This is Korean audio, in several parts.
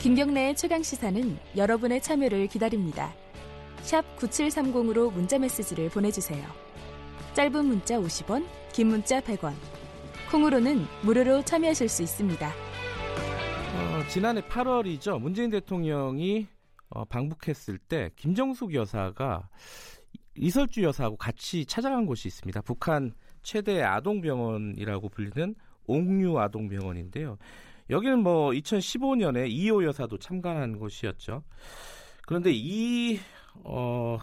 김경래의 최강 시사는 여러분의 참여를 기다립니다. 샵 9730으로 문자 메시지를 보내주세요. 짧은 문자 50원, 긴 문자 100원. 콩으로는 무료로 참여하실 수 있습니다. 어, 지난해 8월이죠. 문재인 대통령이 어, 방북했을 때 김정숙 여사가 이설주 여사하고 같이 찾아간 곳이 있습니다. 북한 최대 아동병원이라고 불리는 옥류 아동병원인데요. 여기는 뭐 2015년에 이희호 여사도 참관한 곳이었죠. 그런데 이 어,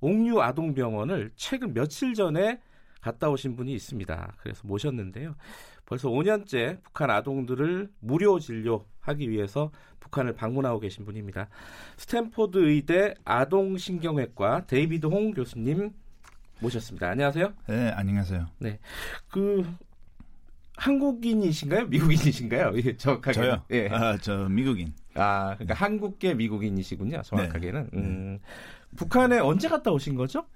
옥류 아동병원을 최근 며칠 전에 갔다 오신 분이 있습니다. 그래서 모셨는데요. 벌써 5년째 북한 아동들을 무료 진료하기 위해서 북한을 방문하고 계신 분입니다. 스탠포드 의대 아동신경외과 데이비드 홍 교수님 모셨습니다. 안녕하세요. 네, 안녕하세요. 네. 그 한국인이신가요? 미국인이신가요? 예, 정확하게. 저요? 예. 아, 저 미국인. 아, 그러니까 네. 한국계 미국인이시군요. 정확하게는. 네. 음, 북한에 언제 갔다 오신 거죠?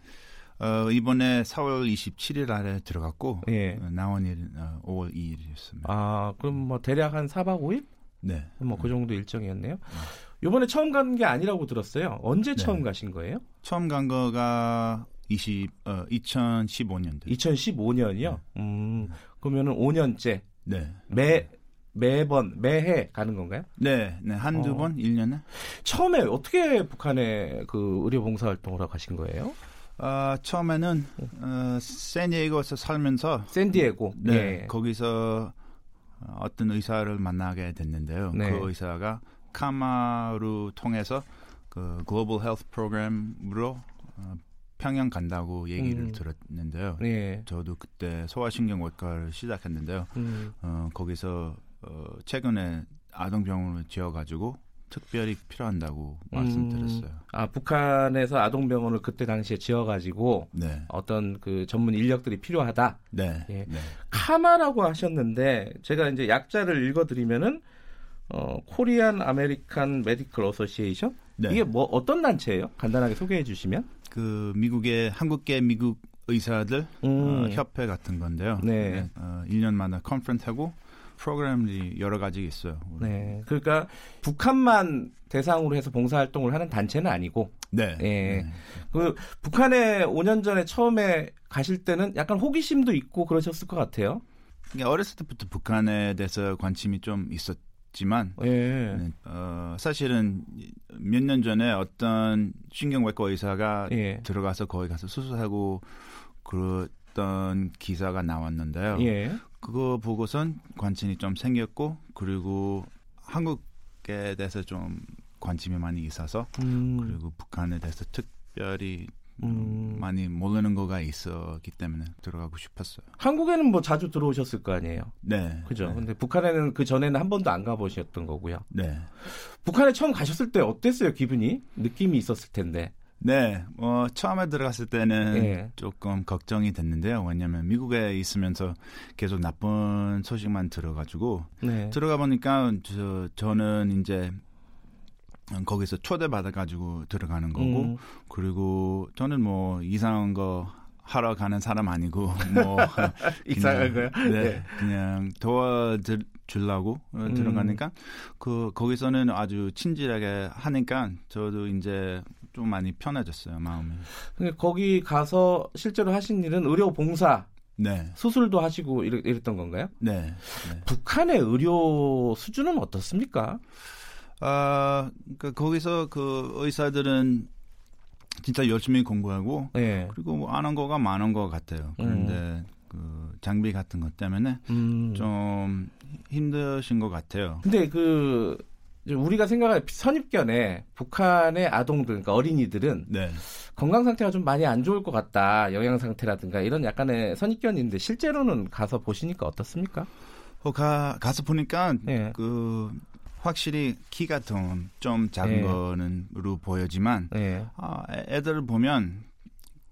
어, 이번에 4월 27일 날에 들어갔고 예. 어, 나온 일 어, 5월 2일이었습니다. 아, 그럼 뭐 대략 한 4박 5일? 네. 뭐 그 정도 일정이었네요. 이번에 처음 간 게 아니라고 들었어요. 언제 네. 처음 가신 거예요? 처음 간 거가 20, 어, 2015년도. 2015년이요? 네. 음, 그러면은 5년째. 네. 매, 매번, 매해 가는 건가요? 네, 네. 한두 어. 번, 1년에. 처음에 어떻게 북한에 그 의료 봉사 활동을 하고 가신 거예요? 어, 처음에는 어, 샌디에고에서 살면서 샌디에고 네, 예. 거기서 어떤 의사를 만나게 됐는데요. 네. 그 의사가 카마루 통해서 그 글로벌 헬스 프로그램으로 어, 평양 간다고 얘기를 음. 들었는데요. 예. 저도 그때 소아신경 외과를 시작했는데요. 음. 어, 거기서 어, 최근에 아동병원을 지어가지고 특별히 필요한다고 음. 말씀드렸어요. 아 북한에서 아동병원을 그때 당시에 지어가지고 네. 어떤 그 전문 인력들이 필요하다. 네. 예. 네. KAMA라고 하셨는데 제가 이제 약자를 읽어드리면은 어, Korean American Medical Association 네. 이게 뭐 어떤 단체예요? 간단하게 소개해 주시면. 그 미국의 한국계 미국 의사들 음. 어, 협회 같은 건데요. 네. 어, 1년마다 컨퍼런스하고 프로그램이 여러 가지 있어요. 네. 그러니까 북한만 대상으로 해서 봉사활동을 하는 단체는 아니고. 네. 예. 네. 그 북한에 5년 전에 처음에 가실 때는 약간 호기심도 있고 그러셨을 것 같아요. 어렸을 때부터 북한에 대해서 관심이 좀 있었 지만 예. 네, 어, 사실은 몇 년 전에 어떤 신경외과 의사가 예. 들어가서 거기 가서 수술하고 그랬던 기사가 나왔는데요. 예. 그거 보고선 관심이 좀 생겼고 그리고 한국에 대해서 좀 관심이 많이 있어서 음. 그리고 북한에 대해서 특별히 음. 많이 모르는 거가 있었기 때문에 들어가고 싶었어요. 한국에는 뭐 자주 들어오셨을 거 아니에요? 네. 그죠. 네. 근데 북한에는 그 전에는 한 번도 안 가보셨던 거고요. 네. 북한에 처음 가셨을 때 어땠어요? 기분이? 느낌이 있었을 텐데. 네, 뭐 처음에 들어갔을 때는 네. 조금 걱정이 됐는데요. 왜냐하면 미국에 있으면서 계속 나쁜 소식만 들어가지고 네. 들어가 보니까 저 저는 이제 거기서 초대 받아가지고 들어가는 거고 음. 그리고 저는 뭐 이상한 거 하러 가는 사람 아니고 뭐 이상한 거요? 네, 네, 그냥 도와주려고 음. 들어가니까 그 거기서는 아주 친절하게 하니까 저도 이제 좀 많이 편해졌어요 마음이. 근데 거기 가서 실제로 하신 일은 의료 봉사. 네. 수술도 하시고 이랬, 이랬던 건가요? 네. 네. 북한의 의료 수준은 어떻습니까? 아, 그러니까 거기서 그 의사들은 진짜 열심히 공부하고 네. 그리고 뭐 아는 거가 많은 것 같아요. 그런데 음. 그 장비 같은 것 때문에 음. 좀 힘드신 것 같아요. 근데 그 우리가 생각할 선입견에 북한의 아동들, 그러니까 어린이들은 네. 건강 상태가 좀 많이 안 좋을 것 같다. 영양 상태라든가 이런 약간의 선입견인데 실제로는 가서 보시니까 어떻습니까? 어, 가, 가서 보니까 네. 그 확실히 키가 좀, 좀 작은 네. 거는으로 보여지만 네. 아, 애들을 보면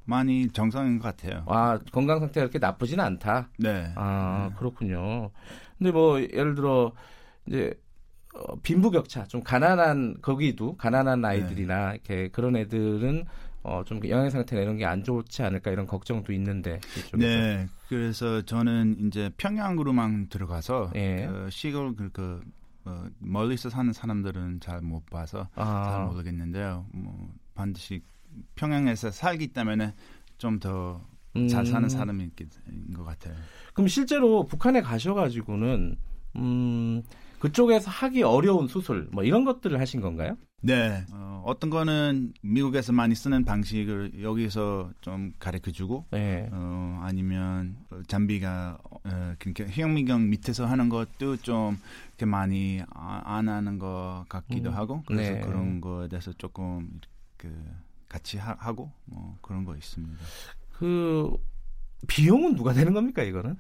많이 정상인 것 같아요. 아 건강 상태가 그렇게 나쁘지는 않다. 네. 아 그렇군요. 근데 뭐 예를 들어 이제 어, 빈부격차, 좀 가난한 거기도 가난한 아이들이나 네. 이렇게 그런 애들은 어, 좀 영양 상태나 이런 게 안 좋지 않을까 이런 걱정도 있는데. 이쪽에서. 네, 그래서 저는 이제 평양으로만 들어가서 예. 그 시골 그, 그 어, 멀리서 사는 사람들은 잘 못 봐서 아. 잘 모르겠는데요. 뭐 반드시 평양에서 살기 때문에 좀더잘 사는 음. 사람인 것 같아요. 그럼 실제로 북한에 가셔가지고는 음, 그쪽에서 하기 어려운 수술 뭐 이런 것들을 하신 건가요? 네. 어, 어떤 거는 미국에서 많이 쓰는 방식을 여기서 좀 가르쳐 주고, 네. 어, 아니면 잠비가 어, 그러니까 희영미경 밑에서 하는 것도 좀 이렇게 많이 아, 안 하는 것 같기도 음. 하고, 그래서 네. 그런 거에 대해서 조금 그 같이 하, 하고 뭐 그런 거 있습니다. 그 비용은 누가 되는 겁니까 이거는?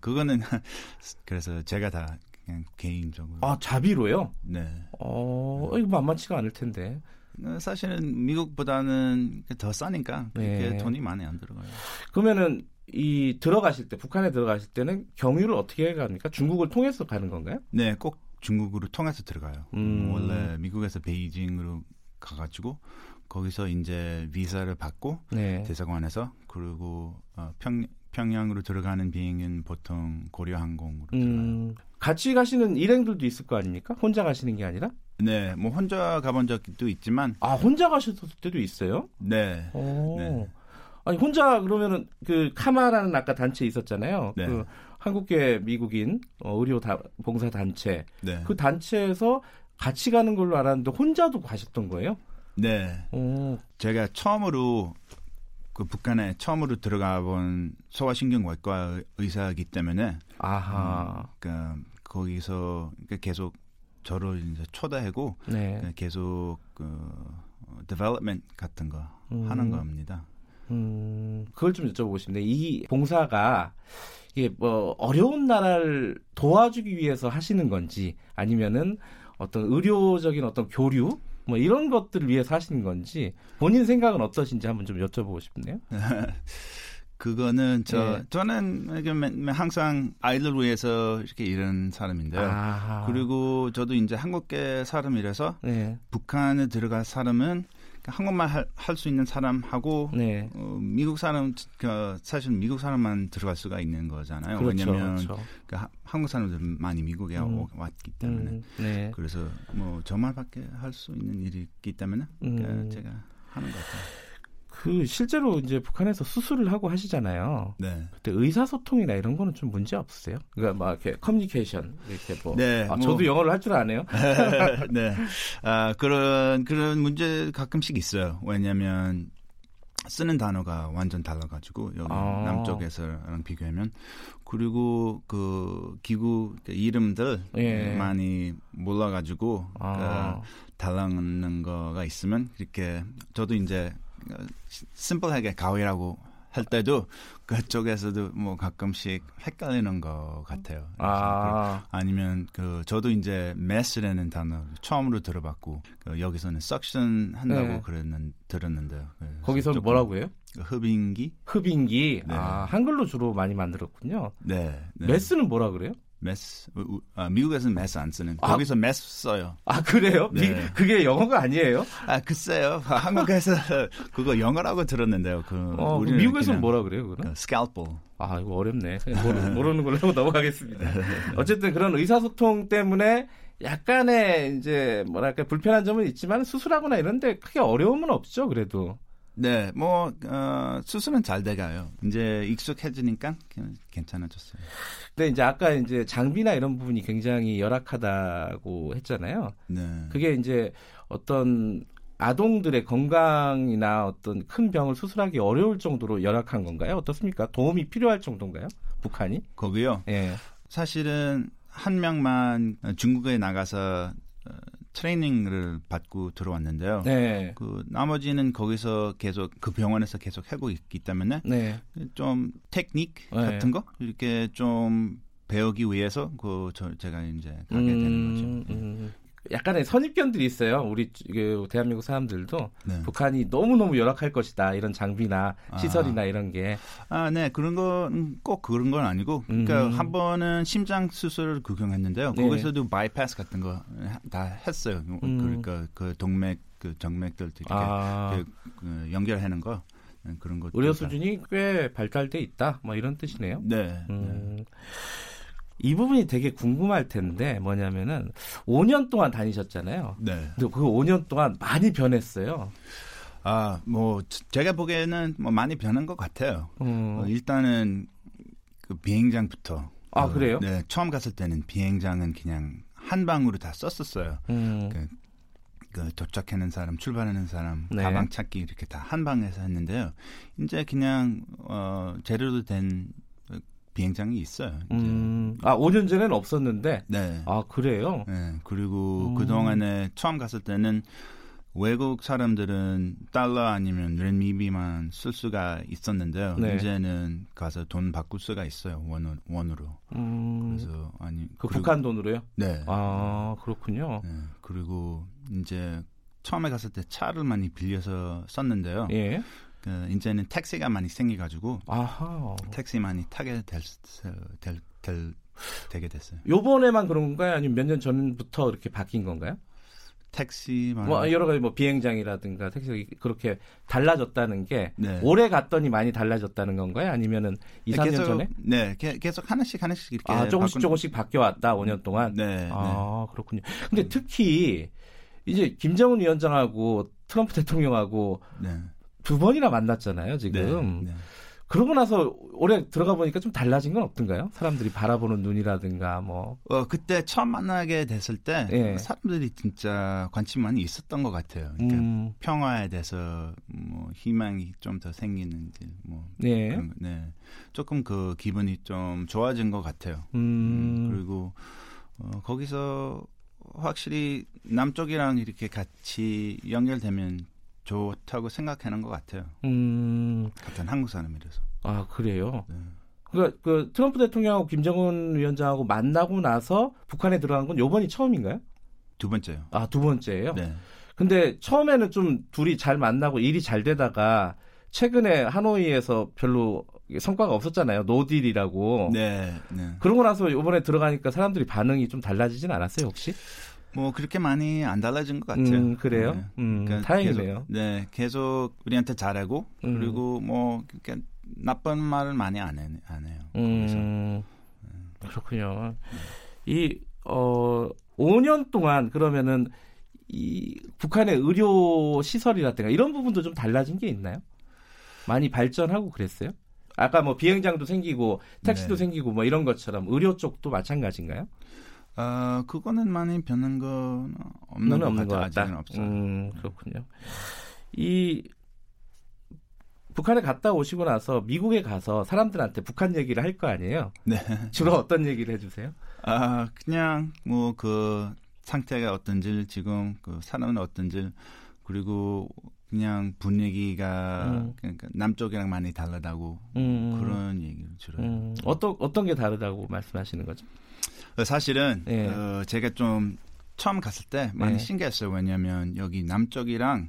그거는 그래서 제가 다 그냥 개인적으로. 아 자비로요? 네. 어 이거 만만치가 않을 텐데. 어, 사실은 미국보다는 더 싸니까 그렇게 네. 돈이 많이 안 들어가요. 그러면은 이 들어가실 때 북한에 들어가실 때는 경유를 어떻게 갑니까? 중국을 통해서 가는 건가요? 네, 꼭 중국으로 통해서 들어가요. 음. 원래 미국에서 베이징으로 가가지고 거기서 이제 비자를 받고 네. 대사관에서 그리고 어, 평 평양으로 들어가는 비행은 보통 고려항공으로 음. 들어가요. 같이 가시는 일행들도 있을 거 아닙니까? 혼자 가시는 게 아니라? 네, 뭐 혼자 가본 적도 있지만 아 혼자 가셨을 때도 있어요? 네. 네. 아니 혼자 그러면은 그 카마라는 아까 단체 있었잖아요. 네. 그 한국계 미국인 어, 의료 다, 봉사 단체. 네. 그 단체에서 같이 가는 걸로 알았는데 혼자도 가셨던 거예요? 네. 오. 제가 처음으로 그 북한에 처음으로 들어가 본 소아신경외과 의사이기 때문에 아하. 음, 그러니까 거기서 계속 저를 이제 초대하고 네. 그러니까 계속 그 development 같은 거 음. 하는 겁니다. 음, 그걸 좀 여쭤보고 싶네요. 이 봉사가 이게 뭐 어려운 나라를 도와주기 위해서 하시는 건지 아니면은 어떤 의료적인 어떤 교류 뭐 이런 것들을 위해서 하시는 건지 본인 생각은 어떠신지 한번 좀 여쭤보고 싶네요. 그거는 저 네. 저는 항상 아이들 위해서 이렇게 일하는 사람인데요. 아하. 그리고 저도 이제 한국계 사람이라서 네. 북한에 들어갈 사람은 한국말 할 수 있는 사람하고 네. 어, 미국 사람 그 사실 미국 사람만 들어갈 수가 있는 거잖아요. 그렇죠, 왜냐하면 그렇죠. 그 한국 사람들 많이 미국에 음. 왔기 때문에 음, 네. 그래서 뭐 저말밖에 할 수 있는 일이 있기 때문에 음. 제가 하는 것 같아요. 그 실제로 이제 북한에서 수술을 하고 하시잖아요. 네. 그때 의사소통이나 이런 거는 좀 문제 없으세요? 그러니까 막 이렇게 커뮤니케이션 이렇게 뭐. 네. 아, 뭐. 저도 영어를 할 줄 아네요. 네. 아 그런 그런 문제 가끔씩 있어요. 왜냐하면 쓰는 단어가 완전 달라가지고 여기 아. 남쪽에서랑 비교하면 그리고 그 기구 이름들 예. 많이 몰라가지고 아. 그 달라는 거가 있으면 이렇게 저도 이제 심플하게 가위라고 할 때도 그쪽에서도 뭐 가끔씩 헷갈리는 것 같아요. 아. 아니면 그 저도 이제 메스라는 단어 처음으로 들어봤고 그 여기서는 suction 한다고 네. 그랬는 들었는데요. 거기서 뭐라고 해요? 흡인기? 흡인기. 네. 아 한글로 주로 많이 만들었군요. 네. 네. 메스는 뭐라 그래요? 메스 아, 미국에서는 메스 안 쓰는 아, 거기서 메스 써요. 아 그래요? 네. 미, 그게 영어가 아니에요? 아 글쎄요. 한국에서 그거 영어라고 들었는데요. 그 어, 미국에서는 뭐라 그래요? 그럼? scalpel. 아 이거 어렵네. 모르, 는 걸로 넘어가겠습니다. 어쨌든 그런 의사소통 때문에 약간의 이제 뭐랄까 불편한 점은 있지만 수술하거나 이런데 크게 어려움은 없죠. 그래도. 네, 뭐 어, 수술은 잘 돼가요. 이제 익숙해지니까 괜찮아졌어요. 근데 이제 아까 이제 장비나 이런 부분이 굉장히 열악하다고 했잖아요. 네. 그게 이제 어떤 아동들의 건강이나 어떤 큰 병을 수술하기 어려울 정도로 열악한 건가요? 어떻습니까? 도움이 필요할 정도인가요? 북한이? 거기요? 예. 사실은 한 명만 중국에 나가서 트레이닝을 받고 들어왔는데요. 네. 그 나머지는 거기서 계속 그 병원에서 계속 하고 있기 때문에 네. 좀 테크닉 네. 같은 거 이렇게 좀 배우기 위해서 그 저 제가 이제 가게 되는 음, 거죠. 음. 약간의 선입견들이 있어요. 우리 그 대한민국 사람들도 네. 북한이 너무 너무 열악할 것이다 이런 장비나 아. 시설이나 이런 게. 아, 네 그런 건 꼭 그런 건 아니고. 그러니까 음. 한 번은 심장 수술을 구경했는데요. 네. 거기서도 바이패스 같은 거 다 했어요. 음. 그러니까 그 동맥 그 정맥들 이렇게 아. 그, 그 연결하는 거. 그런 것 의료 수준이 꽤 발달돼 있다. 뭐 이런 뜻이네요. 네. 음. 네. 이 부분이 되게 궁금할 텐데 뭐냐면은 5년 동안 다니셨잖아요. 네. 근데 그 5년 동안 많이 변했어요. 아, 뭐 제가 보기에는 뭐 많이 변한 것 같아요. 음. 어, 일단은 그 비행장부터. 아 그, 그래요? 네, 처음 갔을 때는 비행장은 그냥 한 방으로 다 썼었어요. 음. 그, 그 도착하는 사람, 출발하는 사람, 네. 가방 찾기 이렇게 다 한 방에서 했는데요. 이제 그냥 어 재료도 된 비행장이 있어요. 음, 아 5년 전에는 없었는데. 네. 아 그래요? 네. 그리고 음. 그 동안에 처음 갔을 때는 외국 사람들은 달러 아니면 렌미비만 쓸 수가 있었는데요. 네. 이제는 가서 돈 바꿀 수가 있어요 원, 원으로. 음. 그래서 아니 그 그리고, 북한 돈으로요? 네. 아 그렇군요. 네. 그리고 이제 처음에 갔을 때 차를 많이 빌려서 썼는데요. 예. 그 이제는 택시가 많이 생겨가지고 아하. 택시 많이 타게 될, 될, 될 되게 됐어요. 요번에만 그런 건가요? 아니면 몇 년 전부터 이렇게 바뀐 건가요? 택시만 뭐 여러 가지 뭐 비행장이라든가 택시 그렇게 달라졌다는 게 네. 오래 갔더니 많이 달라졌다는 건가요? 아니면은 2, 3년 계속, 전에? 네, 계속 하나씩 하나씩 이렇게 아, 조금씩 바꾼... 조금씩 바뀌어 왔다. 5년 동안. 네. 아, 네. 그렇군요. 근데 특히 이제 김정은 위원장하고 트럼프 대통령하고 네. 두 번이나 만났잖아요, 지금. 네, 네. 그러고 나서 올해 들어가 보니까 좀 달라진 건 없던가요? 사람들이 바라보는 눈이라든가 뭐. 어 그때 처음 만나게 됐을 때 예. 사람들이 진짜 관심 많이 있었던 것 같아요. 그러니까 음. 평화에 대해서 뭐 희망이 좀 더 생기는지 뭐. 예. 네. 조금 그 기분이 좀 좋아진 것 같아요. 음. 음. 그리고 어, 거기서 확실히 남쪽이랑 이렇게 같이 연결되면 좋다고 생각하는 것 같아요. 음. 같은 한국 사람이라서. 아 그래요. 네. 그러니까 그 트럼프 대통령하고 김정은 위원장하고 만나고 나서 북한에 들어간 건 요번이 처음인가요? 두 번째요. 아 두 번째예요. 네. 근데 처음에는 좀 둘이 잘 만나고 일이 잘 되다가 최근에 하노이에서 별로 성과가 없었잖아요. no deal이라고. 네, 네. 그러고 나서 이번에 들어가니까 사람들이 반응이 좀 달라지진 않았어요, 혹시? 뭐 그렇게 많이 안 달라진 것 같아요. 음, 그래요? 네. 음, 그러니까 다행이네요. 계속, 네, 계속 우리한테 잘하고 음. 그리고 뭐 그러니까 나쁜 말을 많이 안, 해, 안 해요. 음, 네. 그렇군요. 이 어, 5년 동안 그러면은 이 북한의 의료 시설이라든가 이런 부분도 좀 달라진 게 있나요? 많이 발전하고 그랬어요? 아까 뭐 비행장도 생기고 택시도 네. 생기고 뭐 이런 것처럼 의료 쪽도 마찬가지인가요? 아 그거는 많이 변한 건 없는 것 없는 같아요. 아직은 없어요. 음, 그렇군요. 이 북한에 갔다 오시고 나서 미국에 가서 사람들한테 북한 얘기를 할 거 아니에요? 네. 주로 어떤 얘기를 해주세요? 아 그냥 뭐 그 상태가 어떤지 지금 그 사람은 어떤지 그리고 그냥 분위기가 음. 그러니까 남쪽이랑 많이 다르다고 음. 그런 얘기를 주로. 음. 어떤 어떤 게 다르다고 말씀하시는 거죠? 사실은 네. 어, 제가 좀 처음 갔을 때 많이 네. 신기했어요. 왜냐하면 여기 남쪽이랑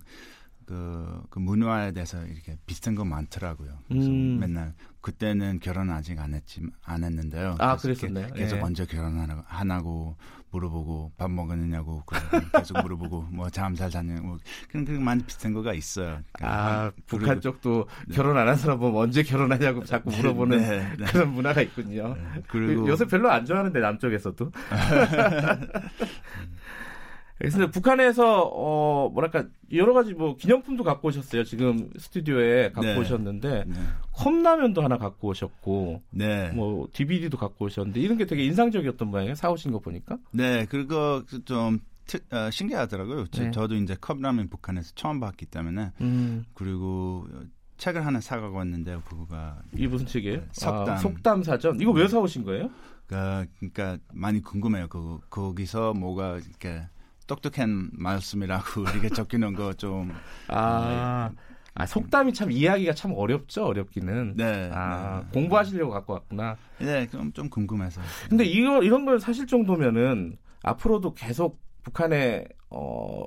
그, 그 문화에 대해서 이렇게 비슷한 거 많더라고요. 그래서 음. 맨날 그때는 결혼 아직 안 했지 안 했는데요. 아 그랬었네요. 계속 예. 언제 결혼하냐고 물어보고 밥 먹었느냐고 계속 물어보고 뭐 잠 잘 잤냐고 뭐 그런 그 많이 비슷한 거가 있어요. 그러니까 아 북한 쪽도 네. 결혼 안 한 사람 보면 언제 결혼하냐고 자꾸 네, 물어보는 네, 네, 그런 문화가 있군요. 네, 그리고 요새 별로 안 좋아하는데 남쪽에서도. 그래서 북한에서 어 뭐랄까 여러 가지 뭐 기념품도 갖고 오셨어요. 지금 스튜디오에 갖고 네. 오셨는데 네. 컵라면도 하나 갖고 오셨고, 네. 뭐 DVD도 갖고 오셨는데 이런 게 되게 인상적이었던 모양이에요. 사오신 거 보니까. 네, 그거 좀 어, 신기하더라고요. 네. 저도 이제 컵라면 북한에서 처음 봤기 때문에 음. 그리고 책을 하나 사가고 왔는데요. 그거가 이 무슨 책이에요? 네, 속담. 아, 속담 사전. 이거 왜 사오신 거예요? 그, 그러니까 많이 궁금해요. 그 거기서 뭐가 이렇게 똑똑한 말씀이라고 이렇게 적기는 거 좀. 아. 아, 속담이 참 이해하기가 참 어렵죠, 어렵기는. 네. 아, 네. 공부하시려고 갖고 왔구나. 네, 그럼 좀 궁금해서. 근데 이거, 이런 걸 사실 정도면은 앞으로도 계속 북한에, 어,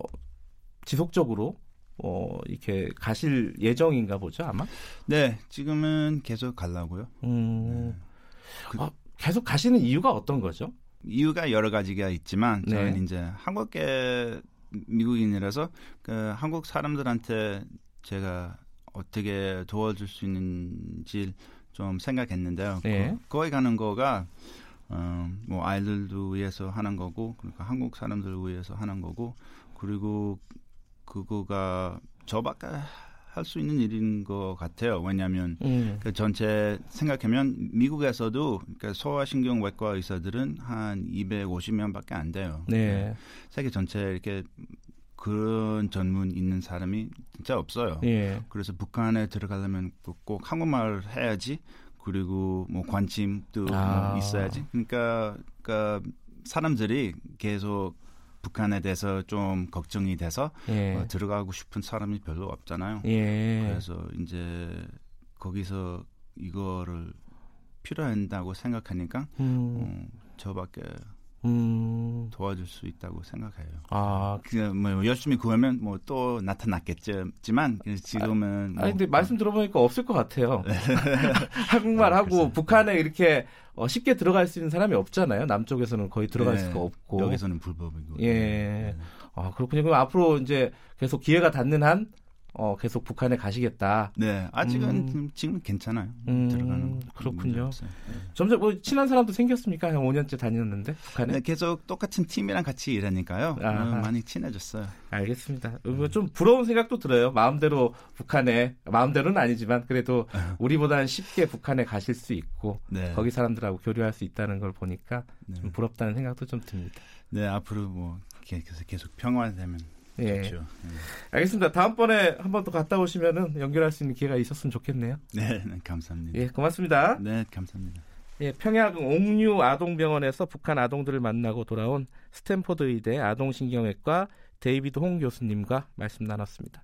지속적으로, 어, 이렇게 가실 예정인가 보죠, 아마? 네, 지금은 계속 가려고요. 음. 네. 그, 아, 계속 가시는 이유가 어떤 거죠? 이유가 여러 가지가 있지만 저는 네. 이제 한국계 미국인이라서 그 한국 사람들한테 제가 어떻게 도와줄 수 있는지 좀 생각했는데요. 네. 거, 거기 가는 거가 어, 뭐 아이들도 위해서 하는 거고 그러니까 한국 사람들 위해서 하는 거고 그리고 그거가 저밖에 할 수 있는 일인 것 같아요. 왜냐하면 음. 그 전체 생각하면 미국에서도 그러니까 소아신경외과 의사들은 한 250명밖에 안 돼요. 네. 세계 전체 이렇게 그런 전문 있는 사람이 진짜 없어요. 예. 그래서 북한에 들어가려면 꼭 한국말 해야지. 그리고 뭐 관심도 아. 뭐 있어야지. 그러니까, 그러니까 사람들이 계속 북한에 대해서 좀 걱정이 돼서 예. 어, 들어가고 싶은 사람이 별로 없잖아요. 예. 그래서 이제 거기서 이거를 필요한다고 생각하니까 음. 어, 저밖에 음. 도와줄 수 있다고 생각해요. 아, 그뭐 열심히 구하면 뭐 또 나타났겠지만 지금은 뭐, 아니 근데 말씀 들어보니까 없을 것 같아요. 한국말 아, 하고 북한에 이렇게 어, 쉽게 들어갈 수 있는 사람이 없잖아요. 남쪽에서는 거의 들어갈 네, 수가 없고 여기서는 불법이고. 예. 네. 아 그렇군요. 그럼 앞으로 이제 계속 기회가 닿는 한 어, 계속 북한에 가시겠다. 네, 아직은 음. 지금 괜찮아요. 음, 들어가는 그렇군요. 네. 점점 뭐 친한 사람도 생겼습니까? 한 5년째 다녔는데 북한에 네, 계속 똑같은 팀이랑 같이 일하니까요. 아 많이 친해졌어요. 알겠습니다. 음. 좀 부러운 생각도 들어요. 마음대로 북한에 마음대로는 아니지만 그래도 우리보다는 쉽게 북한에 가실 수 있고 네. 거기 사람들하고 교류할 수 있다는 걸 보니까 네. 좀 부럽다는 생각도 좀 듭니다. 네, 앞으로 뭐 계속 평화되면 예. 그렇죠. 네. 알겠습니다. 다음번에 한 번 더 갔다 오시면은 연결할 수 있는 기회가 있었으면 좋겠네요. 네, 네, 감사합니다. 예, 고맙습니다. 네, 감사합니다. 예, 평양 옥류 아동병원에서 북한 아동들을 만나고 돌아온 스탠포드 의대 아동신경외과 데이비드 홍 교수님과 말씀 나눴습니다.